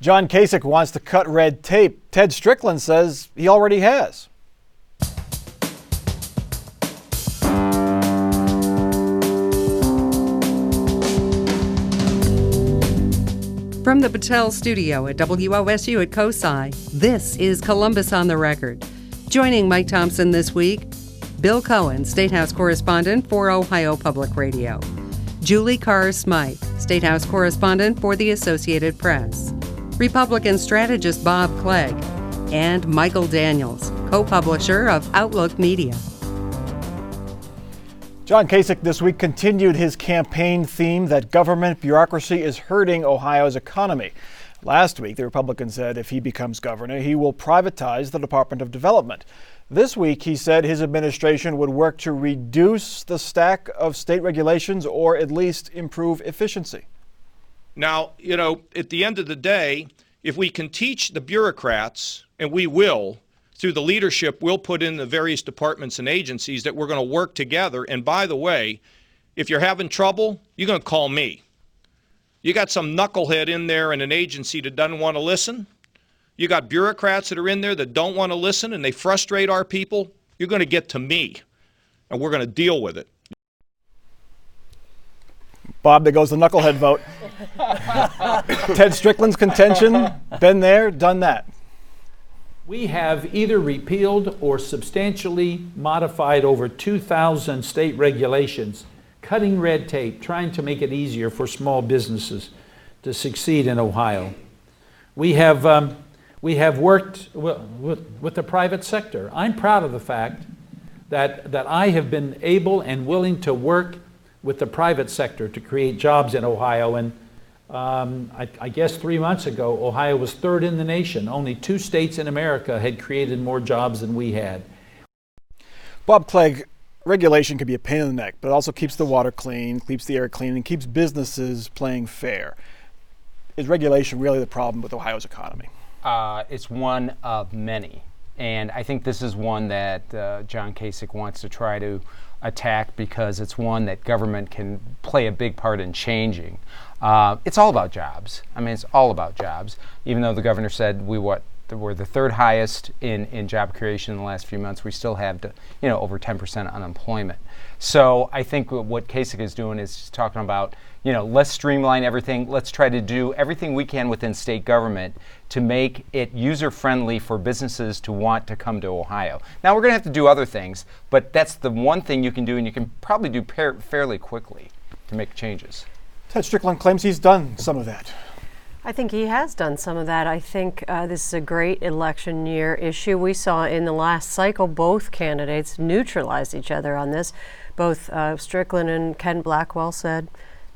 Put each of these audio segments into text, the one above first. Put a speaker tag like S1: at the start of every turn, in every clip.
S1: John Kasich wants to cut red tape. Ted Strickland says he already has.
S2: From the Battelle studio at WOSU at COSI, this is Columbus on the Record. Joining Mike Thompson this week, Bill Cohen, State House correspondent for Ohio Public Radio, Julie Carr Smythe, State House correspondent for the Associated Press, Republican strategist Bob Clegg, and Michael Daniels, co publisher of Outlook Media.
S1: John Kasich this week continued his campaign theme that government bureaucracy is hurting Ohio's economy. Last week, the Republican said if he becomes governor, he will privatize the Department of Development. This week, he said his administration would work to reduce the stack of state regulations or at least improve efficiency.
S3: Now, you know, at the end of the day, if we can teach the bureaucrats, and we will, through the leadership we'll put in the various departments and agencies that we're going to work together. And by the way, if you're having trouble, you're going to call me. You got some knucklehead in there in an agency that doesn't want to listen. You got bureaucrats that are in there that don't want to listen and they frustrate our people. You're going to get to me, and we're going to deal with it.
S1: Bob, there goes the knucklehead vote. Ted Strickland's contention, been there, done that.
S4: We have either repealed or substantially modified over 2,000 state regulations, cutting red tape, trying to make it easier for small businesses to succeed in Ohio. We have, um, we have worked with, with, with the private sector. I'm proud of the fact that, that I have been able and willing to work with the private sector to create jobs in Ohio. And um, I, I, guess three months ago, Ohio was third in the nation. Only two states in America had created more jobs than we had.
S1: Bob Clegg, regulation can be a pain in the neck, but it also keeps the water clean, keeps the air clean, and keeps businesses playing fair. Is regulation really the problem with Ohio's economy?
S5: Uh, it's one of many. And I think this is one that uh, John Kasich wants to try to attack because it's one that government can play a big part in changing. Uh, it's all about jobs. I mean, it's all about jobs. Even though the governor said we what we're the third highest in, in job creation in the last few months, we still have to, you know over 10% unemployment. So I think what Kasich is doing is talking about you know let's streamline everything. Let's try to do everything we can within state government to make it user friendly for businesses to want to come to Ohio. Now we're going to have to do other things, but that's the one thing you can do, and you can probably do par- fairly quickly to make changes.
S1: Ted Strickland claims he's done some of that.
S6: I think he has done some of that. I think uh, this is a great election year issue. We saw in the last cycle both candidates neutralize each other on this. Both uh, Strickland and Ken Blackwell said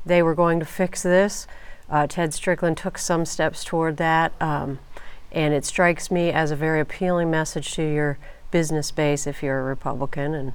S6: they were going to fix this. Uh, Ted Strickland took some steps toward that, um, and it strikes me as a very appealing message to your business base if you're a Republican and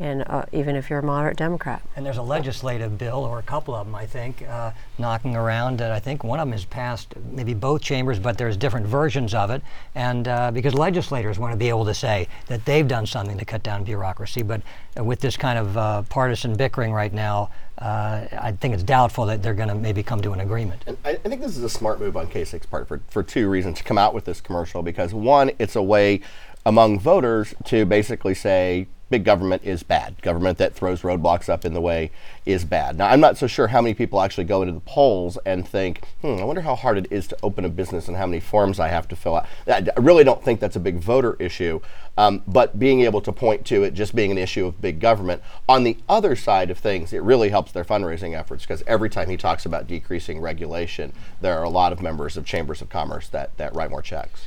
S6: and uh, even if you're a moderate Democrat.
S7: And there's a legislative bill, or a couple of them, I think, uh, knocking around. And I think one of them has passed maybe both chambers, but there's different versions of it. And uh, because legislators want to be able to say that they've done something to cut down bureaucracy, but with this kind of uh, partisan bickering right now, uh, I think it's doubtful that they're going to maybe come to an agreement.
S8: And I, I think this is a smart move on Kasich's part for, for two reasons to come out with this commercial. Because one, it's a way among voters to basically say big government is bad. Government that throws roadblocks up in the way is bad. Now, I'm not so sure how many people actually go into the polls and think, hmm, I wonder how hard it is to open a business and how many forms I have to fill out. I really don't think that's a big voter issue. Um, but being able to point to it just being an issue of big government. On the other side of things, it really helps their fundraising efforts because every time he talks about decreasing regulation, there are a lot of members of chambers of commerce that, that write more checks.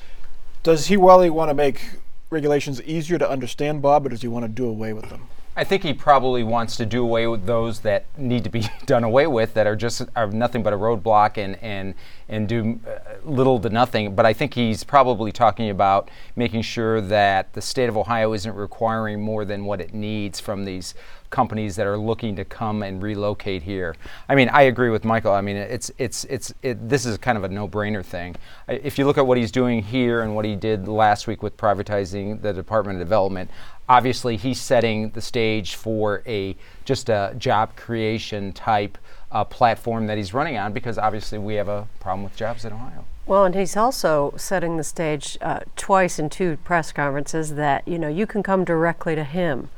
S1: Does he really want to make regulations easier to understand, Bob, or does he want to do away with them?
S5: I think he probably wants to do away with those that need to be done away with, that are just are nothing but a roadblock and and and do uh, little to nothing. But I think he's probably talking about making sure that the state of Ohio isn't requiring more than what it needs from these companies that are looking to come and relocate here. I mean, I agree with Michael. I mean, it's it's it's it, this is kind of a no-brainer thing. If you look at what he's doing here and what he did last week with privatizing the Department of Development, obviously he's setting the stage for a just a job creation type uh, platform that he's running on because obviously we have a problem with jobs in Ohio.
S6: Well, and he's also setting the stage uh, twice in two press conferences that you know you can come directly to him,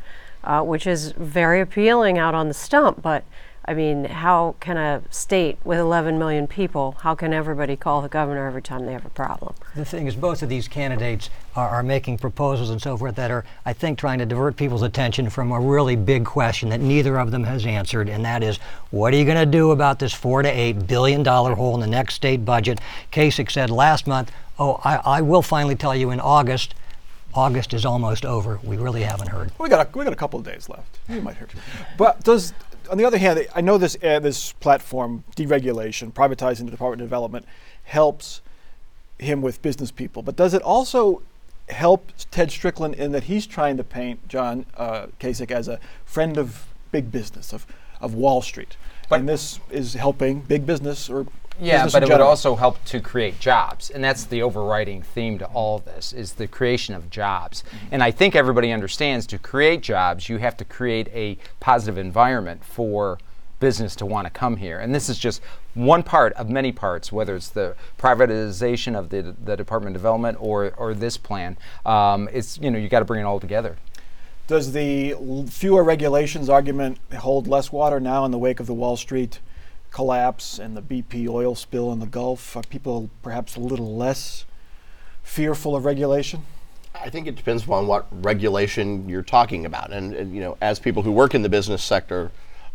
S6: uh, which is very appealing out on the stump. But I mean, how can a state with 11 million people, how can everybody call the governor every time they have a problem?
S7: The thing is, both of these candidates are, are, making proposals and so forth that are, I think, trying to divert people's attention from a really big question that neither of them has answered, and that is, what are you going to do about this four to eight billion dollar hole in the next state budget? Kasich said last month, "Oh, I, I will finally tell you in August." August is almost over. We really haven't heard.
S1: We got a, we got a couple of days left. You might hear. But does on the other hand, I know this uh, this platform deregulation, privatizing the Department of Development, helps him with business people. But does it also help Ted Strickland in that he's trying to paint John uh, Kasich as a friend of big business of of Wall Street, but and this is helping big business or
S5: yeah, but it would also help to create jobs, and that's the overriding theme to all of this: is the creation of jobs. And I think everybody understands to create jobs, you have to create a positive environment for business to want to come here. And this is just one part of many parts, whether it's the privatization of the, the Department of Development or, or this plan. Um, it's you know you got to bring it all together.
S1: Does the fewer regulations argument hold less water now in the wake of the Wall Street collapse and the BP oil spill in the Gulf? Are people perhaps a little less fearful of regulation?
S8: I think it depends upon what regulation you're talking about. And, and, you know, as people who work in the business sector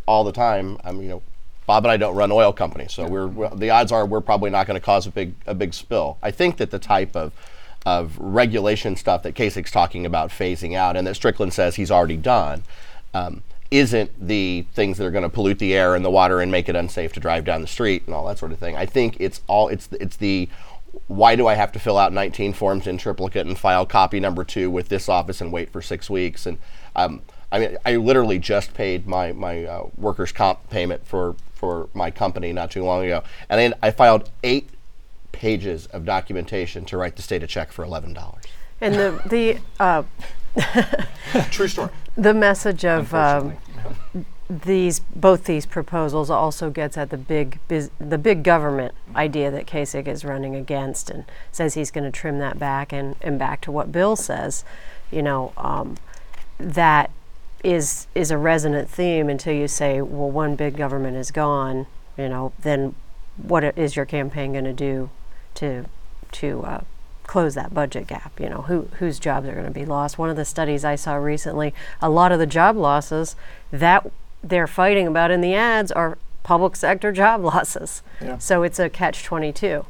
S8: all the time, I'm, you know, Bob and I don't run oil companies, so we're, we're the odds are we're probably not going to cause a big a big spill. I think that the type of of regulation stuff that Kasich's talking about phasing out, and that Strickland says he's already done, um, isn't the things that are going to pollute the air and the water and make it unsafe to drive down the street and all that sort of thing. I think it's all it's it's the why do I have to fill out 19 forms in triplicate and file copy number two with this office and wait for six weeks? And um, I mean, I literally just paid my my uh, workers' comp payment for for my company not too long ago, and then I filed eight pages of documentation to write the state a check for eleven dollars.
S6: And the the uh,
S8: true story.
S6: The message of um, these both these proposals also gets at the big the big government idea that Kasich is running against and says he's going to trim that back and, and back to what Bill says, you know, um, that is is a resonant theme until you say, well, one big government is gone, you know, then what is your campaign going to do to to uh, close that budget gap. You know, who whose jobs are going to be lost. One of the studies I saw recently, a lot of the job losses that they're fighting about in the ads are public sector job losses. Yeah. So it's a catch 22.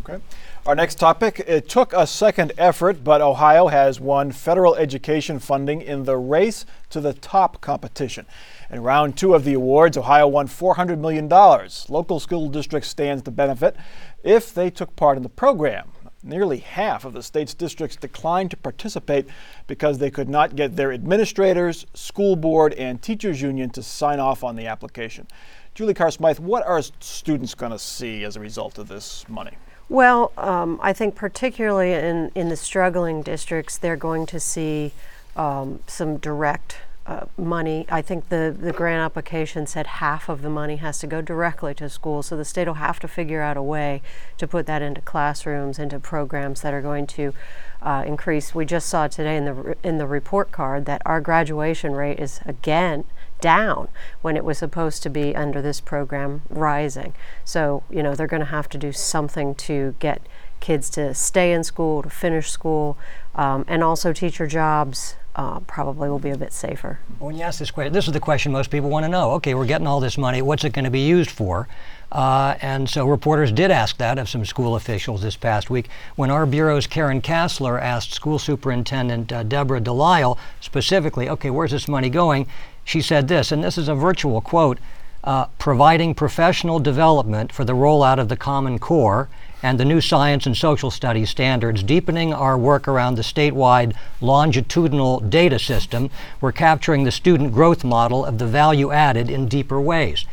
S1: Okay. Our next topic it took a second effort, but Ohio has won federal education funding in the race to the top competition. In round two of the awards, Ohio won $400 million. Local school districts stand to benefit if they took part in the program. Nearly half of the state's districts declined to participate because they could not get their administrators, school board, and teachers union to sign off on the application. Julie Carr Smythe, what are students going to see as a result of this money?
S6: Well, um, I think particularly in, in the struggling districts, they're going to see um, some direct uh, money. I think the, the grant application said half of the money has to go directly to schools, so the state will have to figure out a way to put that into classrooms, into programs that are going to uh, increase. We just saw today in the in the report card that our graduation rate is again down when it was supposed to be under this program rising. So you know they're going to have to do something to get kids to stay in school, to finish school, um, and also teacher jobs uh, probably will be a bit safer.
S7: When you ask this question, this is the question most people want to know. Okay, we're getting all this money. What's it going to be used for? Uh, and so reporters did ask that of some school officials this past week. When our bureau's Karen Kasler asked School Superintendent uh, Deborah Delisle specifically, okay, where's this money going? She said this, and this is a virtual quote uh, providing professional development for the rollout of the Common Core and the new science and social studies standards, deepening our work around the statewide longitudinal data system. We're capturing the student growth model of the value added in deeper ways.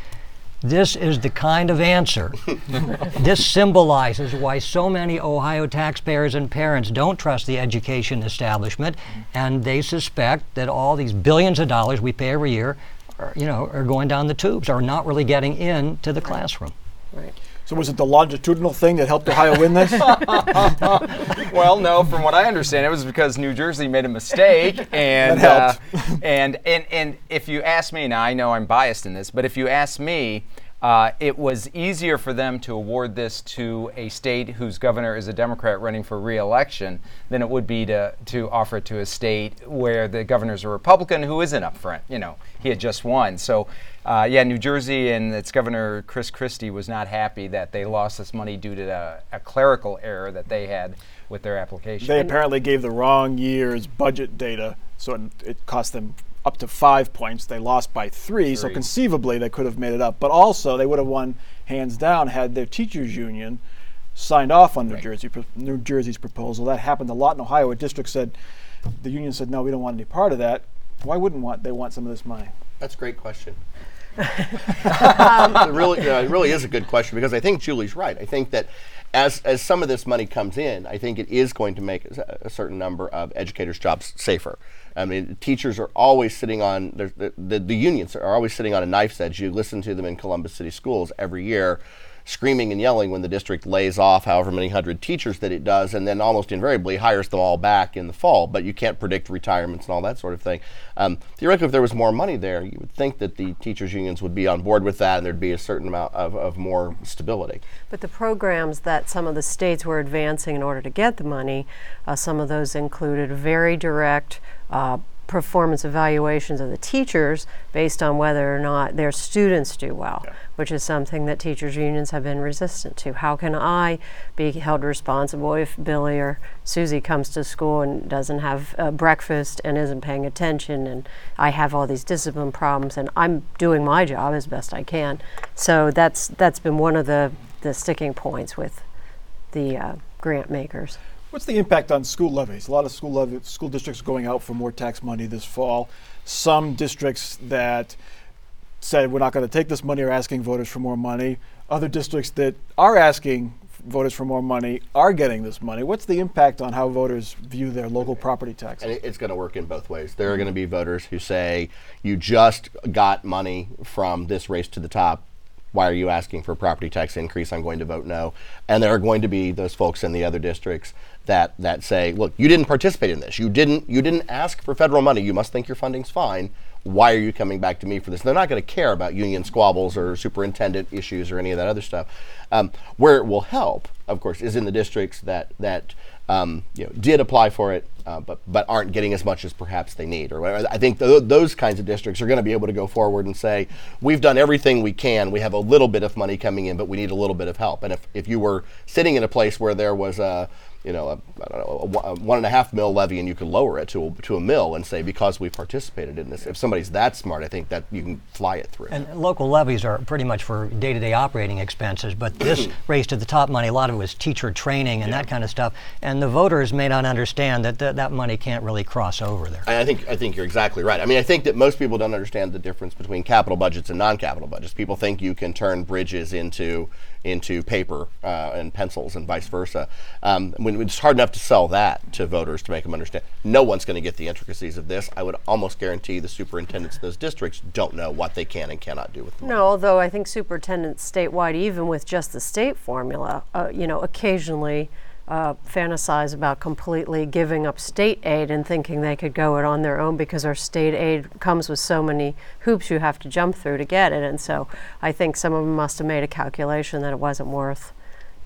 S7: This is the kind of answer. this symbolizes why so many Ohio taxpayers and parents don't trust the education establishment, and they suspect that all these billions of dollars we pay every year are, you know, are going down the tubes, are not really getting into the classroom.
S6: Right.
S1: So was it the longitudinal thing that helped Ohio win this?
S5: well, no. From what I understand, it was because New Jersey made a mistake, and
S1: That
S5: uh, and and and if you ask me, now I know I'm biased in this, but if you ask me. Uh, it was easier for them to award this to a state whose governor is a Democrat running for re-election than it would be to, to offer it to a state where the governor's a Republican who isn't up front. You know, he had just won. So, uh, yeah, New Jersey and its governor Chris Christie was not happy that they lost this money due to a, a clerical error that they had with their application.
S1: They apparently gave the wrong year's budget data, so it, it cost them up to five points. They lost by three, so conceivably they could have made it up. But also, they would have won hands down had their teachers' union signed off on New Jersey New Jersey's proposal. That happened a lot in Ohio. A district said, the union said, no, we don't want any part of that. Why wouldn't want they want some of this money?
S8: That's a great question. it really, yeah, it really is a good question because I think Julie's right. I think that as as some of this money comes in, I think it is going to make a, a certain number of educators' jobs safer. I mean, teachers are always sitting on the, the the unions are always sitting on a knife's edge. You listen to them in Columbus City schools every year. Screaming and yelling when the district lays off however many hundred teachers that it does, and then almost invariably hires them all back in the fall. But you can't predict retirements and all that sort of thing. Um, theoretically, if there was more money there, you would think that the teachers' unions would be on board with that, and there'd be a certain amount of, of more stability.
S6: But the programs that some of the states were advancing in order to get the money, uh, some of those included very direct uh, performance evaluations of the teachers based on whether or not their students do well, which is something that teachers' unions have been resistant to. How can I be held responsible if Billy or Susie comes to school and doesn't have uh, breakfast and isn't paying attention, and I have all these discipline problems, and I'm doing my job as best I can. So that's that's been one of the the sticking points with the uh, grant makers.
S1: What's the impact on school levies? A lot of school levy, school districts are going out for more tax money this fall. Some districts that said we're not going to take this money are asking voters for more money. Other districts that are asking voters for more money are getting this money. What's the impact on how voters view their local property taxes?
S8: And it's going to work in both ways. There are going to be voters who say, you just got money from this race to the top. Why are you asking for a property tax increase? I'm going to vote no. And there are going to be those folks in the other districts that, that say, look, you didn't participate in this. You didn't, you didn't ask for federal money. You must think your funding's fine. Why are you coming back to me for this? They're not going to care about union squabbles or superintendent issues or any of that other stuff. Um, where it will help, of course, is in the districts that, that um, you know, did apply for it, uh, but but aren't getting as much as perhaps they need. Or whatever. I think th- those kinds of districts are going to be able to go forward and say, we've done everything we can. We have a little bit of money coming in, but we need a little bit of help. And if, if you were sitting in a place where there was a you know, a, I don't know, a, a one and a half mil levy, and you could lower it to a, to a mill and say because we participated in this. If somebody's that smart, I think that you can fly it through.
S7: And local levies are pretty much for day-to-day operating expenses, but this race to the top money, a lot of it was teacher training and that kind of stuff. And the voters may not understand that th- that money can't really cross over there.
S8: And I think I think you're exactly right. I mean, I think that most people don't understand the difference between capital budgets and non-capital budgets. People think you can turn bridges into into paper uh, and pencils and vice versa. Um, when it's hard enough to sell that to voters to make them understand, no one's going to get the intricacies of this. I would almost guarantee the superintendents in those districts don't know what they can and cannot do with the money.
S6: No, although I think superintendents statewide, even with just the state formula, uh, you know, occasionally uh, fantasize about completely giving up state aid and thinking they could go it on their own because our state aid comes with so many hoops you have to jump through to get it. And so I think some of them must have made a calculation that it wasn't worth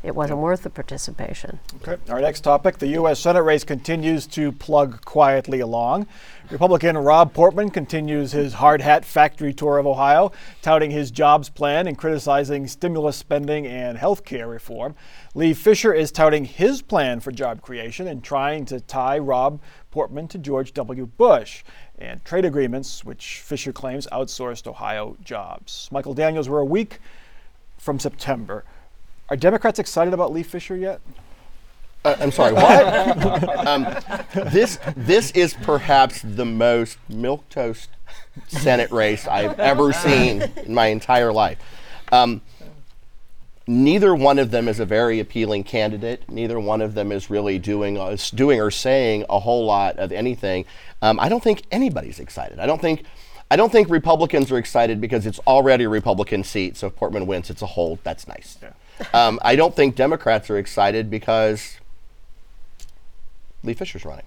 S6: it wasn't worth the participation.
S1: Okay. Our next topic the U.S. Senate race continues to plug quietly along. Republican Rob Portman continues his hard hat factory tour of Ohio, touting his jobs plan and criticizing stimulus spending and health care reform. Lee Fisher is touting his plan for job creation and trying to tie Rob Portman to George W. Bush and trade agreements, which Fisher claims outsourced Ohio jobs. Michael Daniels, we're a week from September. Are Democrats excited about Lee Fisher yet?
S8: Uh, I'm sorry, what? um, this this is perhaps the most milk toast Senate race I've ever seen in my entire life. Um, neither one of them is a very appealing candidate. Neither one of them is really doing uh, doing or saying a whole lot of anything. Um, I don't think anybody's excited. I don't think. I don't think Republicans are excited because it's already a Republican seat. So if Portman wins, it's a hold. That's nice. Um, I don't think Democrats are excited because Lee Fisher's running.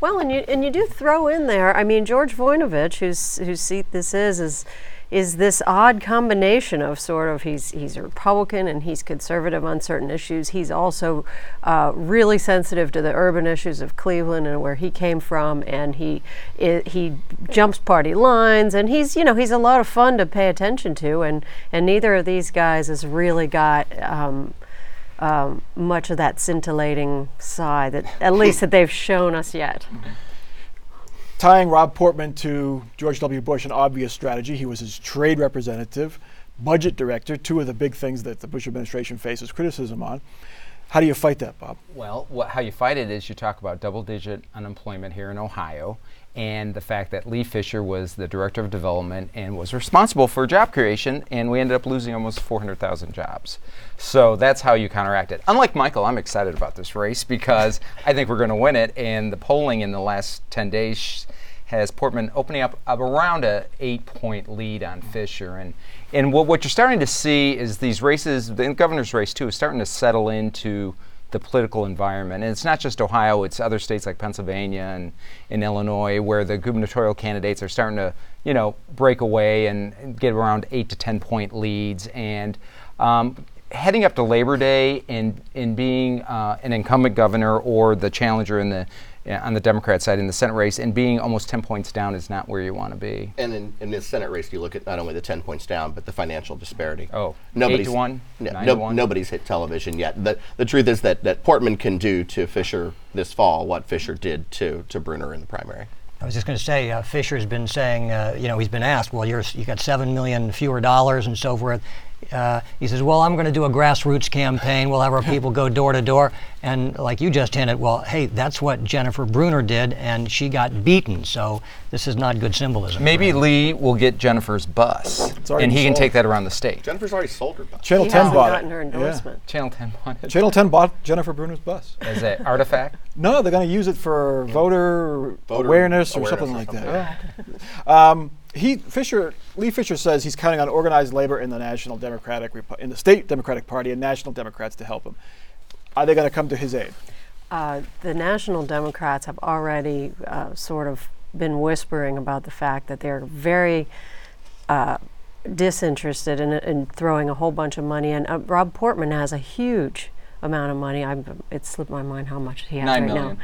S6: Well, and you and you do throw in there. I mean, George Voinovich, whose whose seat this is, is is this odd combination of sort of he's he's a Republican and he's conservative on certain issues. He's also uh, really sensitive to the urban issues of Cleveland and where he came from, and he he jumps party lines, and he's you know he's a lot of fun to pay attention to, and and neither of these guys has really got. Um, um, much of that scintillating side that at least that they've shown us yet.
S1: Tying Rob Portman to George W. Bush, an obvious strategy. He was his trade representative, budget director, two of the big things that the Bush administration faces criticism on. How do you fight that, Bob?
S5: Well, what, how you fight it is you talk about double digit unemployment here in Ohio and the fact that Lee Fisher was the director of development and was responsible for job creation, and we ended up losing almost 400,000 jobs. So that's how you counteract it. Unlike Michael, I'm excited about this race because I think we're going to win it, and the polling in the last 10 days has Portman opening up, around a eight point lead on Fisher. And, and what, what you're starting to see is these races, the governor's race too, is starting to settle into the political environment. And it's not just Ohio, it's other states like Pennsylvania and in Illinois where the gubernatorial candidates are starting to, you know, break away and get around eight to 10 point leads. And um, heading up to Labor Day and, in being uh, an incumbent governor or the challenger in the on the Democrat side in the Senate race and being almost 10 points down is not where you want to be.
S8: And in, in the Senate race, you look at not only the 10 points down, but the financial disparity.
S5: Oh, eight to one?
S8: No,
S5: Nine
S8: no-
S5: to one?
S8: Nobody's hit television yet. The, the truth is that, that Portman can do to Fisher this fall what Fisher did to, to Brunner in the primary.
S7: I was just going to say, uh, Fisher's been saying, uh, you know, he's been asked, well, you're, you got seven million fewer dollars and so forth. Uh, he says, well, I'm going to do a grassroots campaign. We'll have our people go door to door. And like you just hinted, well, hey, that's what Jennifer Brunner did, and she got beaten. So this is not good symbolism.
S5: Maybe. Lee will get Jennifer's bus, and he can take that around the state.
S8: Jennifer's already sold her bus.
S1: Channel
S6: He
S1: 10
S6: hasn't
S1: bought
S6: gotten
S1: it.
S6: her
S1: Yeah.
S6: endorsement.
S5: Channel 10 bought it.
S1: Channel 10 bought Jennifer Brunner's bus.
S5: as an artifact.
S1: No, they're going to use it for voter,
S8: Voter
S1: awareness or
S8: awareness
S1: something
S8: or
S1: like
S8: something.
S1: that. um, he Fisher Lee Fisher says he's counting on organized labor in the National Democratic in the state Democratic Party and national Democrats to help him. Are they going to come to his aid?
S6: Uh, the National Democrats have already uh, sort of been whispering about the fact that they're very uh, disinterested in, in throwing a whole bunch of money in. Uh, Rob Portman has a huge amount of money. I'm, it slipped my mind how much he has
S5: Nine
S6: right
S5: million.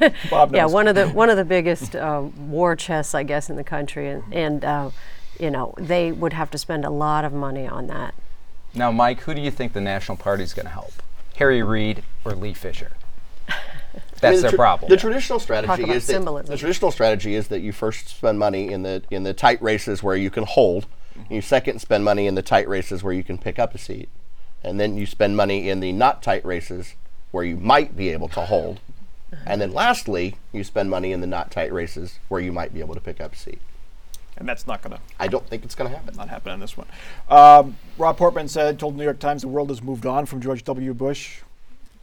S6: now.
S1: Bob
S6: yeah, one of the one of the biggest uh, war chests, I guess, in the country, and, and uh, you know they would have to spend a lot of money on that.
S5: Now, Mike, who do you think the National Party is going to help? Harry Reid or Lee Fisher?
S8: I
S5: That's
S8: mean, the
S5: their
S8: tr-
S5: problem.
S8: The traditional strategy is that the traditional strategy is that you first spend money in the in the tight races where you can hold. You second spend money in the tight races where you can pick up a seat, and then you spend money in the not tight races where you might be able to hold, and then lastly you spend money in the not tight races where you might be able to pick up a seat.
S1: And that's not going to
S8: I don't think it's going to happen.
S1: not happen in this one. Um, Rob Portman said, told the New York Times, the world has moved on from George W. Bush.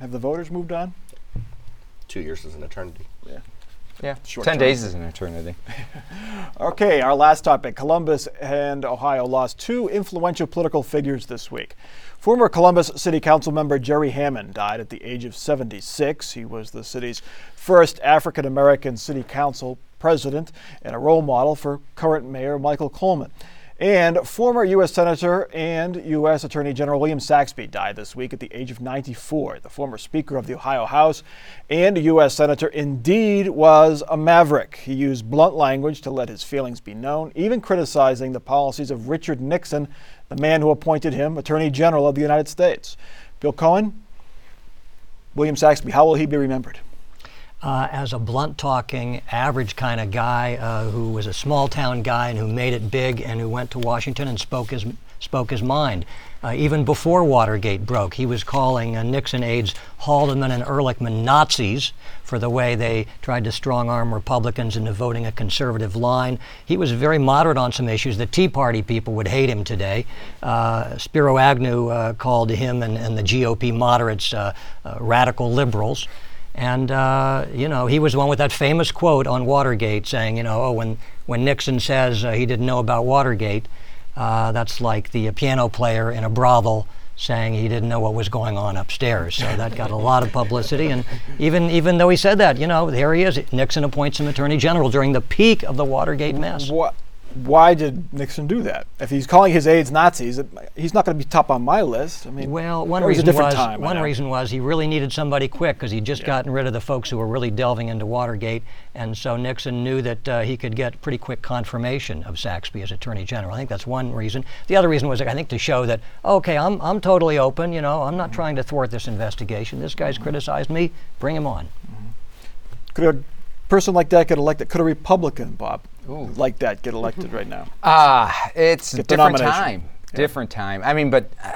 S1: Have the voters moved on?
S8: Two years is an eternity.
S5: yeah,
S1: Short
S5: 10
S1: term.
S5: days is an eternity.
S1: Okay, our last topic. Columbus and Ohio lost two influential political figures this week. Former Columbus City Council member Jerry Hammond died at the age of 76. He was the city's first African American city council president and a role model for current mayor Michael Coleman. And former U.S. Senator and U.S. Attorney General William Saxbe died this week at the age of 94. The former Speaker of the Ohio House and U.S. Senator indeed was a maverick. He used blunt language to let his feelings be known, even criticizing the policies of Richard Nixon, the man who appointed him Attorney General of the United States. Bill Cohen, William Saxbe, how will he be remembered?
S7: Uh, as a blunt talking, average kind of guy uh, who was a small town guy and who made it big and who went to Washington and spoke his, spoke his mind. Uh, even before Watergate broke, he was calling uh, Nixon aides Haldeman and Ehrlichman Nazis for the way they tried to strong arm Republicans into voting a conservative line. He was very moderate on some issues. The Tea Party people would hate him today. Uh, Spiro Agnew uh, called him and, and the GOP moderates radical liberals. And, uh, you know, he was the one with that famous quote on Watergate saying, you know, oh, when, when Nixon says uh, he didn't know about Watergate, uh, that's like the piano player in a brothel saying he didn't know what was going on upstairs. So that got a lot of publicity. And even even though he said that, you know, there he is. Nixon appoints him attorney general during the peak of the Watergate mess.
S1: What? Why did Nixon do that? If he's calling his aides Nazis, he's not going to be top on my list. I mean,
S7: well, one reason was time, one reason was he really needed somebody quick because he'd just yeah. gotten rid of the folks who were really delving into Watergate, and so Nixon knew that uh, he could get pretty quick confirmation of Saxbe as Attorney General. I think that's one reason. The other reason was I think to show that okay, I'm I'm totally open. You know, I'm not mm-hmm. trying to thwart this investigation. This guy's mm-hmm. criticized me. Bring him on. Mm-hmm.
S1: Could a person like that get elected? Could a Republican, Bob? Ooh. like that get elected right now?
S5: Ah, uh, it's a different time. Yeah. Different time. I mean, but uh,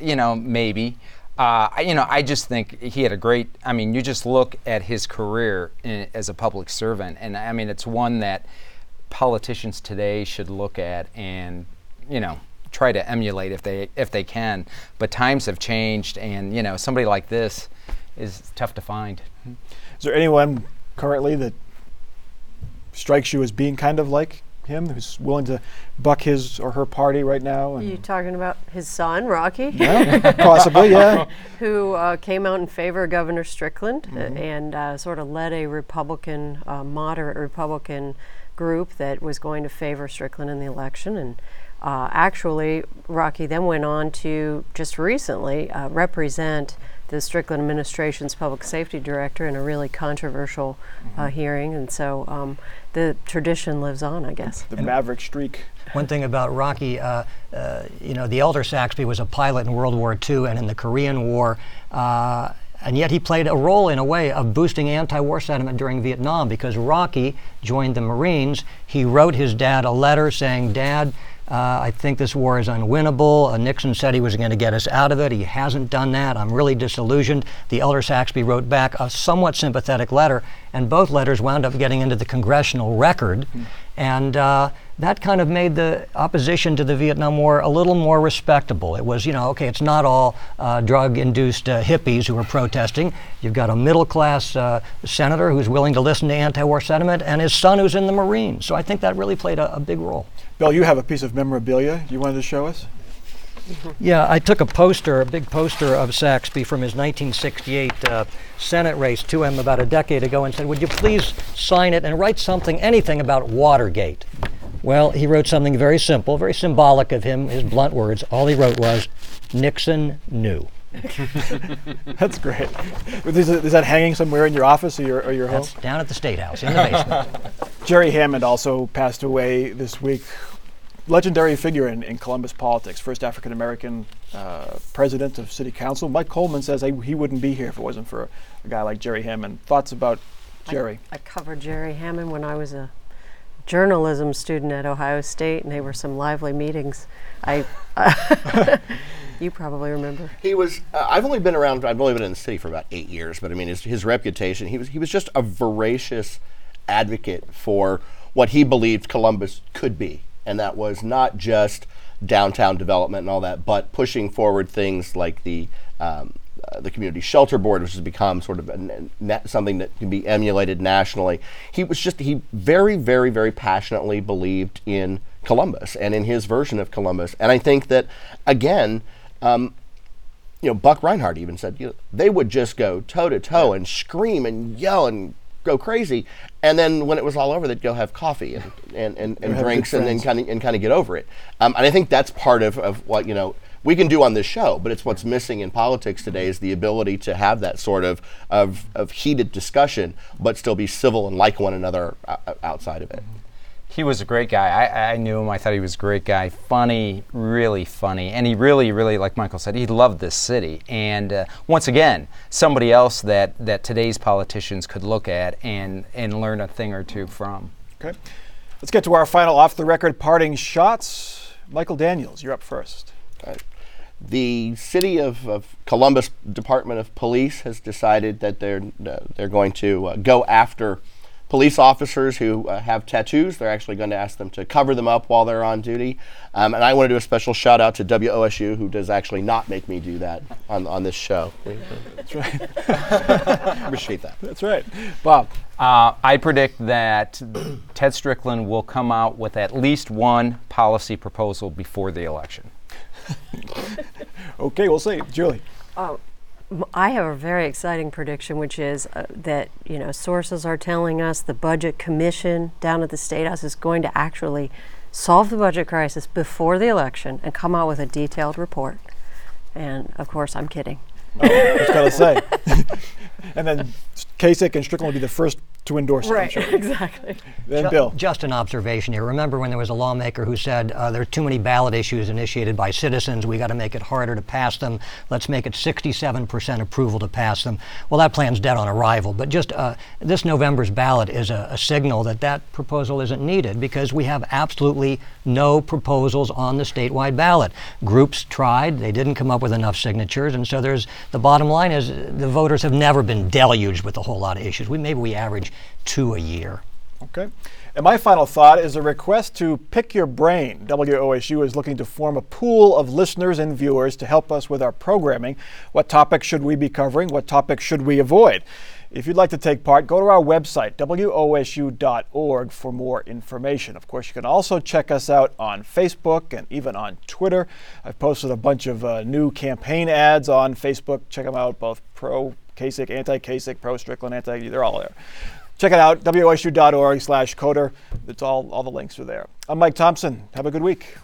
S5: you know, maybe. Uh, you know, I just think he had a great. I mean, you just look at his career in, as a public servant, and I mean, it's one that politicians today should look at and you know try to emulate if they if they can. But times have changed, and you know, somebody like this is tough to find.
S1: Is there anyone currently that strikes you as being kind of like him, who's willing to buck his or her party right now?
S6: Are you talking about his son, Rocky?
S1: Yeah, possibly, yeah.
S6: Who uh, came out in favor of Governor Strickland uh, mm-hmm. and uh, sort of led a Republican, uh, moderate Republican group that was going to favor Strickland in the election. And uh, actually, Rocky then went on to just recently uh, represent the Strickland administration's public safety director in a really controversial uh, mm-hmm. hearing, and so um, the tradition lives on, I guess.
S1: The Maverick streak.
S7: One thing about Rocky, uh, uh, you know, the elder Saxbe was a pilot in World War II and in the Korean War. Uh, and yet he played a role in a way of boosting anti-war sentiment during Vietnam because Rocky joined the Marines. He wrote his dad a letter saying, "Dad, uh, I think this war is unwinnable. Uh, Nixon said he was going to get us out of it. He hasn't done that. I'm really disillusioned. The elder Saxbe wrote back a somewhat sympathetic letter, and both letters wound up getting into the congressional record. Mm-hmm. And uh, that kind of made the opposition to the Vietnam War a little more respectable. It was, you know, okay, it's not all uh, drug induced uh, hippies who are protesting. You've got a middle class uh, senator who's willing to listen to anti war sentiment and his son who's in the Marines. So I think that really played a, a big role.
S1: Bill, you have a piece of memorabilia you wanted to show us?
S7: Yeah, I took a poster, a big poster of Saxbe from his 1968 uh, Senate race to him about a decade ago and said, Would you please sign it and write something, anything about Watergate? Well, he wrote something very simple, very symbolic of him, his blunt words. All he wrote was, Nixon knew.
S1: That's great. Is, is, that hanging somewhere in your office or your, or your
S7: That's
S1: home?
S7: Down at the State House, in the basement.
S1: Jerry Hammond also passed away this week. Legendary figure in, in Columbus politics, first African American uh, president of city council. Mike Coleman says he wouldn't be here if it wasn't for a, a guy like Jerry Hammond. Thoughts about Jerry?
S6: I, I covered Jerry Hammond when I was a journalism student at Ohio State, and they were some lively meetings. I, uh, you probably remember.
S8: He was. Uh, I've only been around. I've only been in the city for about eight years, but I mean, his, his reputation. He was. He was just a voracious advocate for what he believed Columbus could be, and that was not just downtown development and all that, but pushing forward things like the um, uh, the community shelter board, which has become sort of a, something that can be emulated nationally. He was just he very, very, very passionately believed in Columbus and in his version of Columbus. And I think that again, um, you know, Buck Rinehart even said you know, they would just go toe to toe and scream and yell and go crazy. And then when it was all over, they'd go have coffee and, and, and, and drinks and then kind of and kind of get over it. Um, and I think that's part of, of what, you know, we can do on this show, but it's what's missing in politics today is the ability to have that sort of, of, of heated discussion, but still be civil and like one another outside of it.
S5: He was a great guy. I, I knew him. I thought he was a great guy. Funny, really funny. And he really, really, like Michael said, he loved this city. And uh, once again, somebody else that, that today's politicians could look at and, and learn a thing or two from.
S1: Okay. Let's get to our final off the record parting shots. Michael Daniels, you're up first.
S8: The city of, of, Columbus Department of Police has decided that they're uh, they're going to uh, go after police officers who uh, have tattoos, they're actually going to ask them to cover them up while they're on duty. Um, and I want to do a special shout out to WOSU, who does actually not make me do that on, on this show.
S1: That's right.
S8: Appreciate that.
S1: That's right. Bob.
S5: Uh, I predict that Ted Strickland will come out with at least one policy proposal before the election.
S1: Okay, we'll see. Julie.
S6: I have a very exciting prediction, which is uh, that you know sources are telling us the budget commission down at the state house is going to actually solve the budget crisis before the election and come out with a detailed report. And of course, I'm kidding.
S1: I was to say. and then Kasich and Strickland will be the first to endorse it. I'm sure.
S6: exactly.
S1: Then
S7: Ju-
S1: Bill.
S7: Just an observation here. Remember when there was a lawmaker who said uh, there are too many ballot issues initiated by citizens. We got to make it harder to pass them. Let's make it 67% approval to pass them. Well, that plan's dead on arrival. But just uh, this November's ballot is a, a signal that that proposal isn't needed because we have absolutely no proposals on the statewide ballot. Groups tried; they didn't come up with enough signatures, and so there's the bottom line is the voters have never been deluged with a whole lot of issues. We maybe we average two a year.
S1: Okay. And my final thought is a request to pick your brain. WOSU is looking to form a pool of listeners and viewers to help us with our programming. What topics should we be covering? What topics should we avoid? If you'd like to take part, go to our website, wosu.org, for more information. Of course, you can also check us out on Facebook and even on Twitter. I've posted a bunch of uh, new campaign ads on Facebook. Check them out, both pro Kasich, anti Kasich, pro Strickland, anti, they're all there. Check it out, wosu.org slash coder. It's all, all the links are there. I'm Mike Thompson. Have a good week.